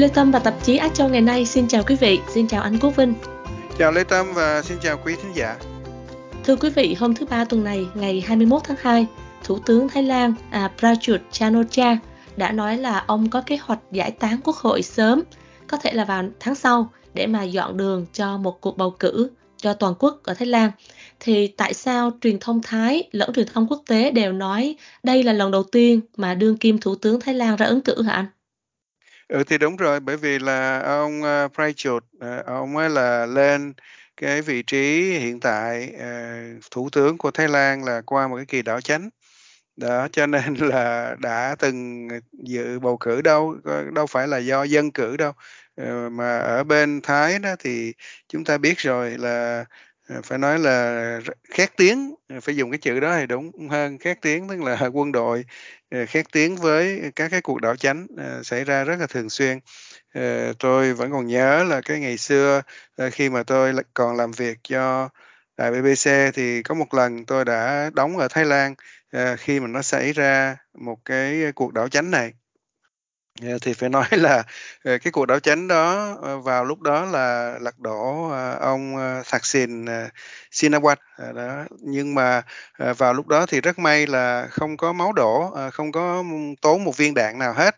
Lê Tâm và tạp chí Á Châu ngày nay xin chào quý vị, xin chào anh Quốc Vinh. Chào Lê Tâm và xin chào quý thính giả. Thưa quý vị, hôm thứ Ba tuần này, ngày 21 tháng 2, Thủ tướng Thái Lan à, Prayut Chan-o-cha đã nói là ông có kế hoạch giải tán quốc hội sớm, có thể là vào tháng sau, để mà dọn đường cho một cuộc bầu cử cho toàn quốc ở Thái Lan. Thì tại sao truyền thông Thái lẫn truyền thông quốc tế đều nói đây là lần đầu tiên mà đương kim thủ tướng Thái Lan ra ứng cử hả anh? Ừ thì đúng rồi, bởi vì là ông ờ, uh, Prayut, uh, ờ, ông ấy là lên cái vị trí hiện tại uh, thủ tướng của Thái Lan là qua một cái kỳ đảo chánh. Đó cho nên là đã từng dự bầu cử đâu đâu phải là do dân cử đâu. Mà ở bên Thái đó thì chúng ta biết rồi là À, phải nói là khét tiếng à, phải dùng cái chữ đó thì đúng hơn, khét tiếng tức là quân đội à, khét tiếng với các cái cuộc đảo chánh xảy ra rất là thường xuyên. Tôi vẫn còn nhớ là cái ngày xưa khi mà tôi còn làm việc cho đài BBC thì có một lần tôi đã đóng ở Thái Lan khi mà nó xảy ra một cái cuộc đảo chánh này. Dạ, thì phải nói là ờ, cái cuộc đảo chính đó ờ, vào lúc đó là lật đổ ờ, ông Thaksin Shinawatra đó. Nhưng mà vào lúc đó thì rất may là không có máu đổ không có tốn một viên đạn nào hết.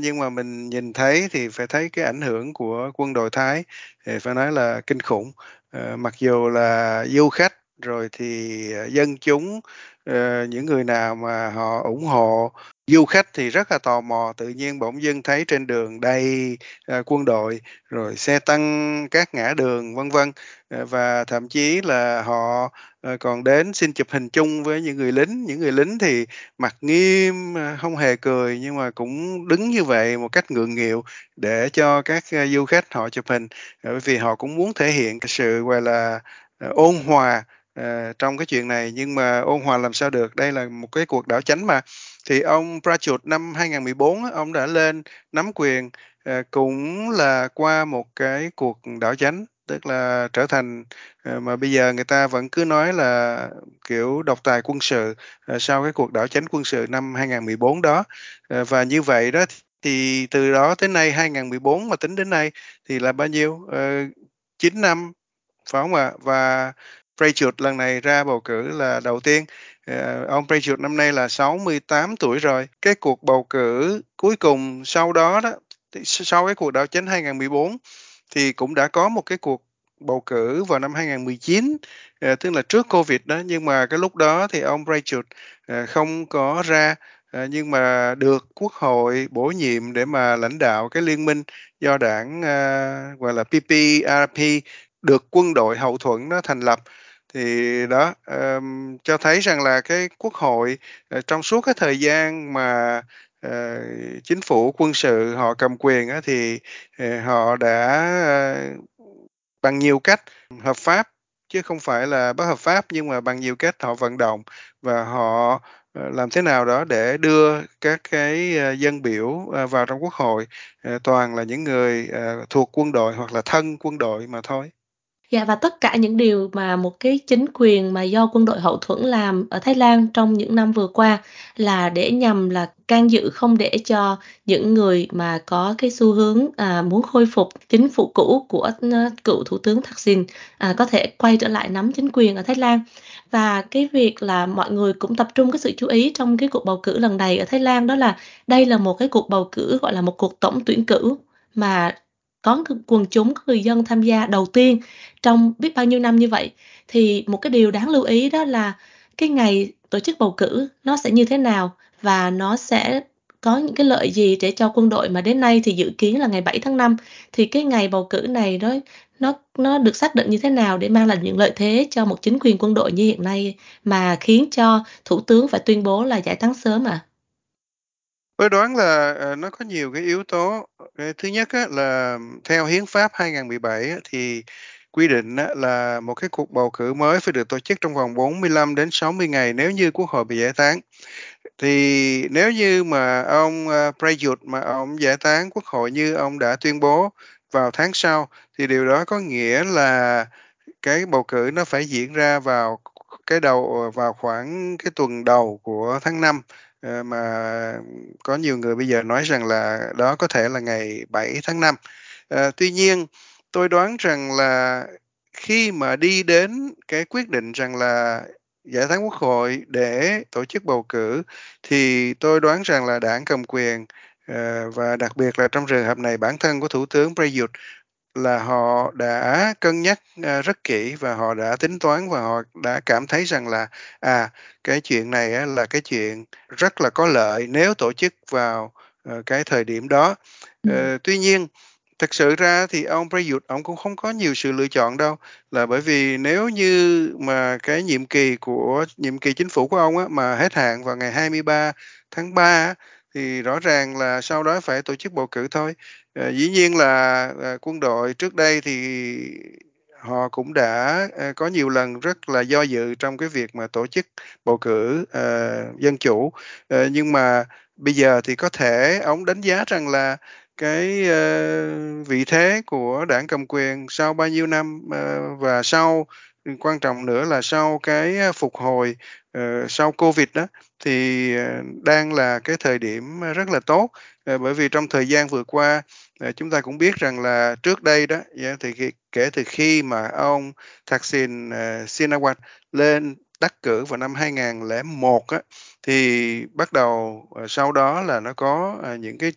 Nhưng mà mình nhìn thấy thì phải thấy cái ảnh hưởng của quân đội Thái, thì phải nói là kinh khủng. Mặc dù là du khách, rồi thì dân chúng những người nào mà họ ủng hộ du khách thì rất là tò mò tự nhiên bỗng dưng thấy trên đường đầy uh, quân đội rồi xe tăng các ngã đường vân vân. Ờ, và thậm chí là họ ờ, còn đến xin chụp hình chung với những người lính. Những người lính thì mặt nghiêm không hề cười nhưng mà cũng đứng như vậy một cách ngượng nghịu để cho các du khách họ chụp hình. Bởi vì họ cũng muốn thể hiện cái sự gọi là ôn hòa trong cái chuyện này. Nhưng mà ôn hòa làm sao được? Đây là một cái cuộc đảo chánh mà thì ông Prachut năm 2014 ông đã lên nắm quyền ờ, cũng là qua một cái cuộc đảo chánh tức là trở thành ờ, mà bây giờ người ta vẫn cứ nói là kiểu độc tài quân sự ờ, sau cái cuộc đảo chánh quân sự năm 2014 đó. Và như vậy đó thì từ đó tới nay 2014 mà tính đến nay thì là bao nhiêu? Uh, 9 năm phải không ạ? Và Prayut lần này ra bầu cử là đầu tiên. Ờ, ông Prayut năm nay là 68 tuổi rồi. Cái cuộc bầu cử cuối cùng sau đó đó, sau cái cuộc đảo chính 2014 thì cũng đã có một cái cuộc bầu cử vào năm 2019, ờ, tức là trước Covid đó, nhưng mà cái lúc đó thì ông Prayut ờ, không có ra nhưng mà được quốc hội bổ nhiệm để mà lãnh đạo cái liên minh do đảng gọi là PPRP được quân đội hậu thuẫn nó thành lập thì đó um, cho thấy rằng là cái quốc hội uh, trong suốt cái thời gian mà uh, chính phủ quân sự họ cầm quyền uh, thì uh, họ đã uh, bằng nhiều cách hợp pháp chứ không phải là bất hợp pháp nhưng mà bằng nhiều cách họ vận động và họ làm thế nào đó để đưa các cái dân biểu vào trong quốc hội toàn là những người thuộc quân đội hoặc là thân quân đội mà thôi. Dạ và tất cả những điều mà một cái chính quyền mà do quân đội hậu thuẫn làm ở Thái Lan trong những năm vừa qua là để nhằm là can dự không để cho những người mà có cái xu hướng à, muốn khôi phục chính phủ cũ của uh, cựu thủ tướng Thaksin à, có thể quay trở lại nắm chính quyền ở Thái Lan. Và cái việc là mọi người cũng tập trung cái sự chú ý trong cái cuộc bầu cử lần này ở Thái Lan đó là đây là một cái cuộc bầu cử gọi là một cuộc tổng tuyển cử mà có quần chúng, có người dân tham gia đầu tiên trong biết bao nhiêu năm như vậy thì một cái điều đáng lưu ý đó là cái ngày tổ chức bầu cử nó sẽ như thế nào và nó sẽ có những cái lợi gì để cho quân đội mà đến nay thì dự kiến là ngày 7 tháng 5 thì cái ngày bầu cử này đó, nó nó được xác định như thế nào để mang lại những lợi thế cho một chính quyền quân đội như hiện nay mà khiến cho thủ tướng phải tuyên bố là giải tán sớm à? Tôi đoán là, ờ, nó có nhiều cái yếu tố. Ờ, thứ nhất á là theo Hiến pháp 2017 á, thì quy định á là một cái cuộc bầu cử mới phải được tổ chức trong vòng 45 đến 60 ngày nếu như Quốc hội bị giải tán. Thì nếu như mà ông, ờ, Prayut mà ông giải tán Quốc hội như ông đã tuyên bố vào tháng sau, thì điều đó có nghĩa là cái bầu cử nó phải diễn ra vào cái đầu ờ, vào khoảng cái tuần đầu của tháng 5, Ờ, mà có nhiều người bây giờ nói rằng là đó có thể là ngày 7 tháng 5. Ờ, tuy nhiên tôi đoán rằng là khi mà đi đến cái quyết định rằng là giải tán quốc hội để tổ chức bầu cử thì tôi đoán rằng là đảng cầm quyền, ờ, và đặc biệt là trong trường hợp này bản thân của Thủ tướng Prayut là họ đã cân nhắc, a, rất kỹ và họ đã tính toán và họ đã cảm thấy rằng là, à, cái chuyện này là cái chuyện rất là có lợi nếu tổ chức vào, ờ, cái thời điểm đó. Ừm. Ờ, tuy nhiên, thực sự ra thì ông Prayut ổng cũng không có nhiều sự lựa chọn đâu, là bởi vì nếu như mà cái nhiệm kỳ của nhiệm kỳ chính phủ của ông á mà hết hạn vào ngày 23 tháng 3 á, thì rõ ràng là sau đó phải tổ chức bầu cử thôi. à, dĩ nhiên là, à, quân đội trước đây thì họ cũng đã, à, có nhiều lần rất là do dự trong cái việc mà tổ chức bầu cử, à, dân chủ. à, nhưng mà bây giờ thì có thể ông đánh giá rằng là cái, ơ, vị thế của đảng cầm quyền sau bao nhiêu năm, ờ, và sau quan trọng nữa là sau cái phục hồi, Ờ, sau Covid đó, thì, ờ, đang là cái thời điểm, ờ, rất là tốt. Bởi vì trong thời gian vừa qua, chúng ta cũng biết rằng là trước đây đó, yeah, thì khi kể từ khi mà ông Thaksin, Shinawatra lên đắc cử vào năm 2001 á, thì bắt đầu, sau đó là nó có, những cái,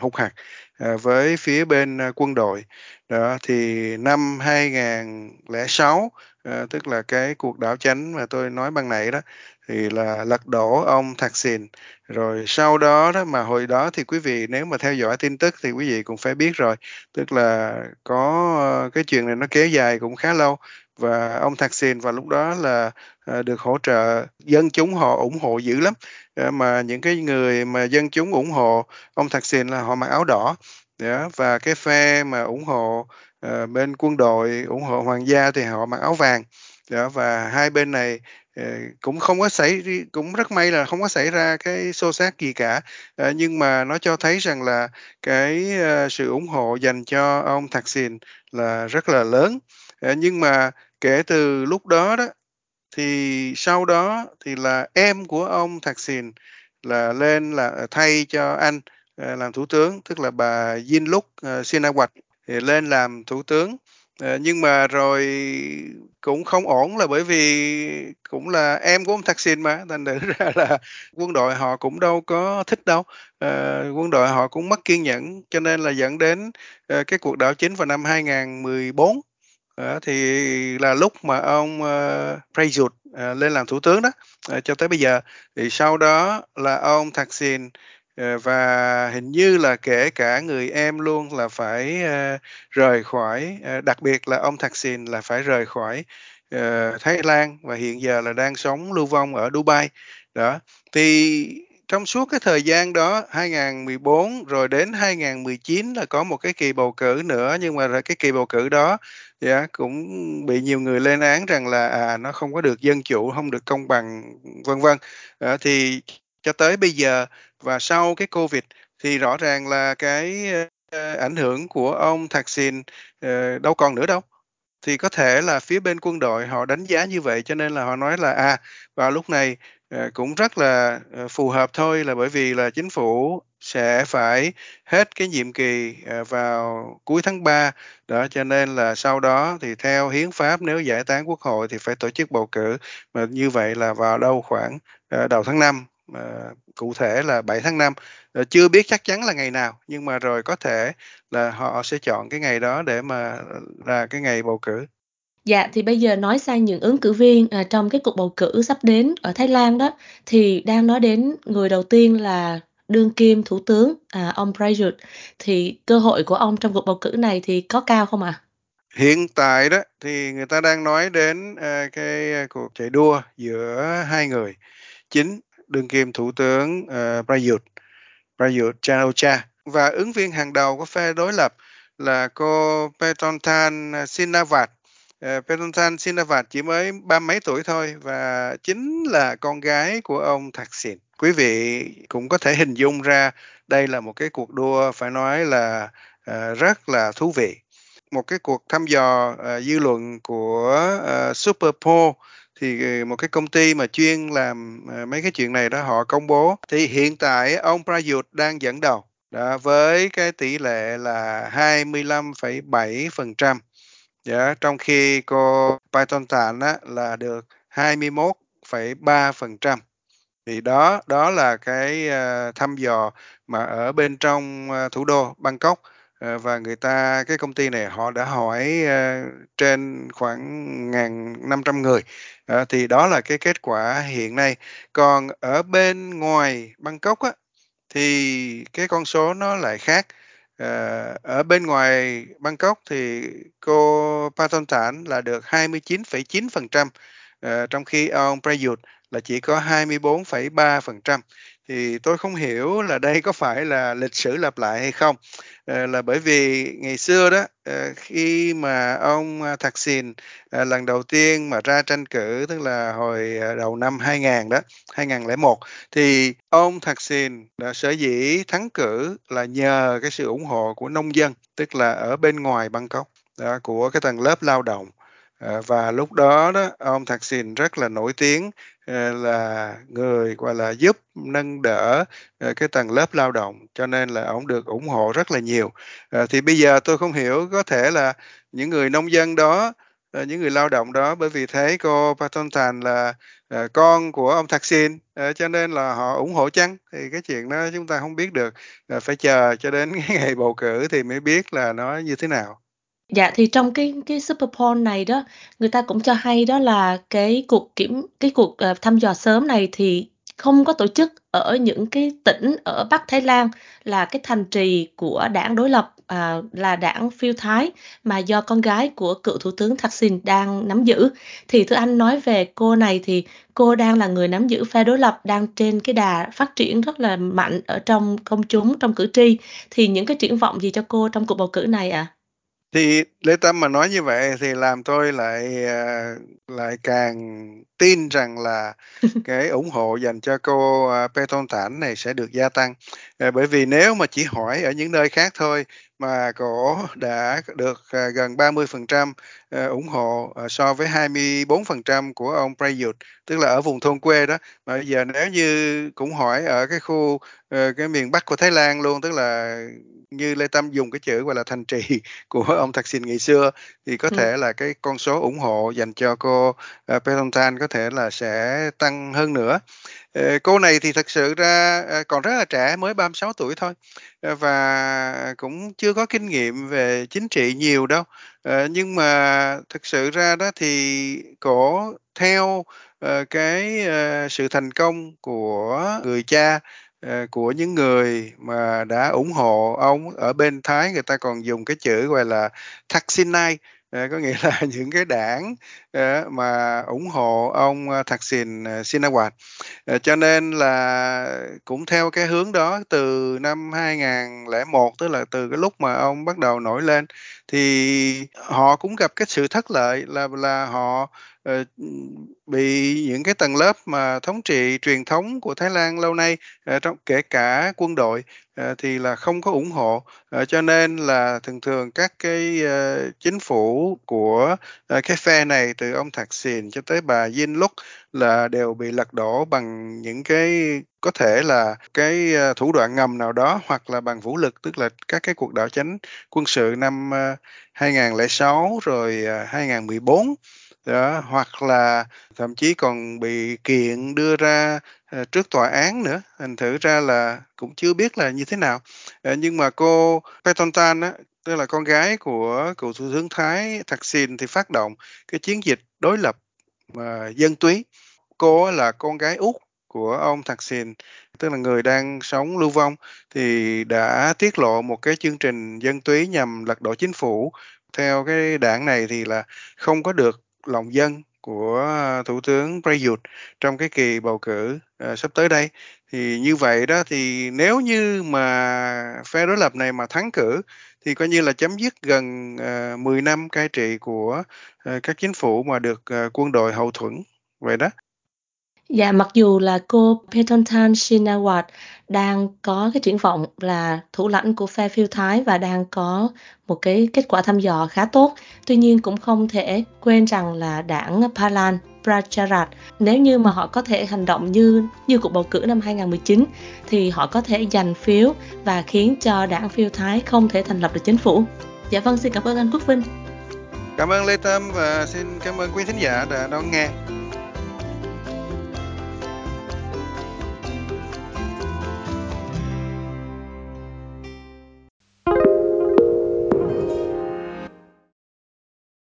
hụt hạt ờ, với phía bên, ờ, quân đội. Đó, thì năm 2006, ờ, tức là cái cuộc đảo chánh mà tôi nói ban nãy đó, thì là lật đổ ông Thaksin. Rồi sau đó đó, mà hồi đó thì quý vị nếu mà theo dõi tin tức thì quý vị cũng phải biết rồi, tức là có, cái chuyện này nó kéo dài cũng khá lâu và ông Thaksin vào lúc đó là, à, được hỗ trợ dân chúng họ ủng hộ dữ lắm. À, mà những cái người mà dân chúng ủng hộ ông Thaksin là họ mặc áo đỏ, dạ, và cái phe mà ủng hộ, à, bên quân đội, ủng hộ hoàng gia thì họ mặc áo vàng. Dạ, và hai bên này, cũng không có xảy cũng rất may là không có xảy ra cái xô xát gì cả. Nhưng mà nó cho thấy rằng là cái, sự ủng hộ dành cho ông Thaksin là rất là lớn. Ờ, nhưng mà kể từ lúc đó đó, thì sau đó thì là em của ông Thaksin là lên là, ờ, thay cho anh, ờ, làm thủ tướng, tức là bà Yingluck, Shinawatra thì lên làm thủ tướng. Nhưng mà rồi cũng không ổn là bởi vì cũng là em của ông Thaksin mà, thành thử ra là quân đội họ cũng đâu có thích đâu. Quân đội họ cũng mất kiên nhẫn, cho nên là dẫn đến, cái cuộc đảo chính vào năm 2014. Đó, thì là lúc mà ông, ờ, uh, Prayut, uh, ờ, lên làm thủ tướng đó, uh, cho tới bây giờ. Thì sau đó là ông Thaksin, uh, và hình như là kể cả người em luôn là phải, uh, rời khỏi, uh, đặc biệt là ông Thaksin là phải rời khỏi, uh, Thái Lan và hiện giờ là đang sống lưu vong ở Dubai. Đó, thì trong suốt cái thời gian đó, 2014 rồi đến 2019 là có một cái kỳ bầu cử nữa, nhưng mà là cái kỳ bầu cử đó, yeah, cũng bị nhiều người lên án rằng là, à, nó không có được dân chủ, không được công bằng, vân vân. à, thì cho tới bây giờ và sau cái Covid thì rõ ràng là cái, uh, ảnh hưởng của ông Thaksin, uh, ờ, đâu còn nữa đâu. Thì có thể là phía bên quân đội họ đánh giá như vậy, cho nên là họ nói là, à, vào lúc này, ờ, cũng rất là, ờ, phù hợp thôi, là bởi vì là chính phủ sẽ phải hết cái nhiệm kỳ, ờ, vào cuối tháng 3. Đó, cho nên là sau đó thì theo hiến pháp nếu giải tán quốc hội thì phải tổ chức bầu cử, mà như vậy là vào đâu khoảng, đầu tháng 5, ờ, cụ thể là 7 tháng 5. Ờ, chưa biết chắc chắn là ngày nào, nhưng mà rồi có thể là họ sẽ chọn cái ngày đó để mà là cái ngày bầu cử. Dạ, thì bây giờ nói sang những ứng cử viên, ờ, trong cái cuộc bầu cử sắp đến ở Thái Lan đó, thì đang nói đến người đầu tiên là đương kim thủ tướng, à, ông Prayut, thì cơ hội của ông trong cuộc bầu cử này thì có cao không ạ? Hiện tại đó thì người ta đang nói đến, ờ, cái, cuộc chạy đua giữa hai người chính, đương kim thủ tướng, ờ, uh, Prayut, Prayut Chan Ocha và ứng viên hàng đầu của phe đối lập là cô Paetongtarn Sinavat. Uh, ờ, Paetongtarn Sinavat chỉ mới ba mấy tuổi thôi và chính là con gái của ông Thaksin. Quý vị cũng có thể hình dung ra đây là một cái cuộc đua phải nói là, uh, rất là thú vị. Một cái cuộc thăm dò, uh, dư luận của, uh, Super Poll thì ờ, một cái công ty mà chuyên làm ờ, mấy cái chuyện này đó họ công bố thì hiện tại ông Prayut đang dẫn đầu đó với cái tỷ lệ là 25,7%. Dạ, trong khi cô Python Tàn á là được 21,3%. Thì đó đó là cái uh, thăm dò mà ở bên trong uh, thủ đô Bangkok Ờ, và người ta cái công ty này họ đã hỏi uh, trên khoảng ngàn năm trăm người. Uh, thì đó là cái kết quả hiện nay. Còn ở bên ngoài Bangkok á thì cái con số nó lại khác. Uh, ở bên ngoài Bangkok thì cô Patontan là được 29,9% uh, trong khi ông Prayut là chỉ có 24,3%. Thì tôi không hiểu là đây có phải là lịch sử lặp lại hay không. À, là bởi vì ngày xưa đó à, khi mà ông ờ, Thaksin à, lần đầu tiên mà ra tranh cử tức là hồi đầu năm 2000 đó, 2001 thì ông Thaksin đã sở dĩ thắng cử là nhờ cái sự ủng hộ của nông dân, tức là ở bên ngoài Bangkok đó, của cái tầng lớp lao động Ờ, và lúc đó đó, ông Thaksin rất là nổi tiếng ờ, là người, gọi là, giúp nâng đỡ ờ, cái tầng lớp lao động, cho nên là ông được ủng hộ rất là nhiều. Thì bây giờ tôi không hiểu có thể là những người nông dân đó những người lao động đó, bởi vì thấy cô Patontan là con của ông Thaksin cho nên là họ ủng hộ chăng? Thì cái chuyện đó chúng ta không biết được phải chờ cho đến cái ngày bầu cử thì mới biết là nó như thế nào. Dạ, thì trong cái cái Super Poll này đó, người ta cũng cho hay đó là cái cuộc kiểm cái cuộc, ờ, thăm dò sớm này thì không có tổ chức ở những cái tỉnh ở Bắc Thái Lan là cái thành trì của đảng đối lập, à, là đảng Phiêu Thái mà do con gái của cựu thủ tướng Thaksin đang nắm giữ. Thì thưa anh nói về cô này thì cô đang là người nắm giữ phe đối lập, đang trên cái đà phát triển rất là mạnh ở trong công chúng, trong cử tri. Thì những cái triển vọng gì cho cô trong cuộc bầu cử này ạ? Thì Lê Tâm mà nói như vậy thì làm tôi lại à, lại càng tin rằng là cái ủng hộ dành cho cô à, Peton Thản này sẽ được gia tăng. À, bởi vì nếu mà chỉ hỏi ở những nơi khác thôi mà cổ đã được gần 30% à, ủng hộ so với 24% của ông Prayut, tức là ở vùng thôn quê đó. Mà bây giờ nếu như cũng hỏi ở cái khu à, cái miền Bắc của Thái Lan luôn, tức là như Lê Tâm dùng cái chữ gọi là thành trì của ông Thaksin ngày xưa thì có ừ. thể là cái con số ủng hộ dành cho cô uh, có thể là sẽ tăng hơn nữa. Uh, cô này thì thật sự ra uh, còn rất là trẻ, mới 36 tuổi thôi uh, và cũng chưa có kinh nghiệm về chính trị nhiều đâu. Uh, nhưng mà thực sự ra đó thì cổ theo uh, cái uh, sự thành công của người cha Ờ, Ờ, của những người mà đã ủng hộ ông ở bên Thái, người ta còn dùng cái chữ gọi là Thaksinai. Ờ, có nghĩa là những cái đảng ờ, mà ủng hộ ông Thaksin Shinawatra cho nên là cũng theo cái hướng đó từ năm 2001 tức là từ cái lúc mà ông bắt đầu nổi lên thì họ cũng gặp cái sự thất lợi là là họ uh, bị những cái tầng lớp mà thống trị truyền thống của Thái Lan lâu nay uh, trong kể cả quân đội uh, thì là không có ủng hộ. Uh, cho nên là thường thường các cái uh, chính phủ của uh, cái phe này từ ông Thạc Sìn cho tới bà Dinh Lúc là đều bị lật đổ bằng những cái có thể là cái ờ, thủ đoạn ngầm nào đó hoặc là bằng vũ lực tức là các cái cuộc đảo chánh quân sự năm ờ, 2006 rồi ờ, 2014 đó, hoặc là thậm chí còn bị kiện đưa ra trước tòa án nữa. Thành thử ra là cũng chưa biết là như thế nào. Nhưng mà cô Petontan á tức là con gái của cựu thủ tướng Thái Thaksin thì phát động cái chiến dịch đối lập mà dân túy cô là con gái út của ông Thaksin tức là người đang sống lưu vong thì đã tiết lộ một cái chương trình dân túy nhằm lật đổ chính phủ. Theo cái đảng này thì là không có được lòng dân của à, thủ tướng Prayut trong cái kỳ bầu cử uh, sắp tới đây. Thì như vậy đó thì nếu như mà phe đối lập này mà thắng cử thì coi như là chấm dứt gần à, uh, 10 năm cai trị của uh, các chính phủ mà được uh, quân đội hậu thuẫn. Vậy đó. Dạ, mặc dù là cô Paetongtarn Shinawatra đang có cái triển vọng là thủ lãnh của phe phiêu Thái và đang có một cái kết quả thăm dò khá tốt, tuy nhiên cũng không thể quên rằng là đảng Palan Pracharat. Nếu như mà họ có thể hành động như như cuộc bầu cử năm 2019 thì họ có thể giành phiếu và khiến cho đảng phiêu Thái không thể thành lập được chính phủ. Dạ vâng, xin cảm ơn anh Quốc Vinh. Cảm ơn Lê Tâm và xin cảm ơn quý thính giả đã đón nghe.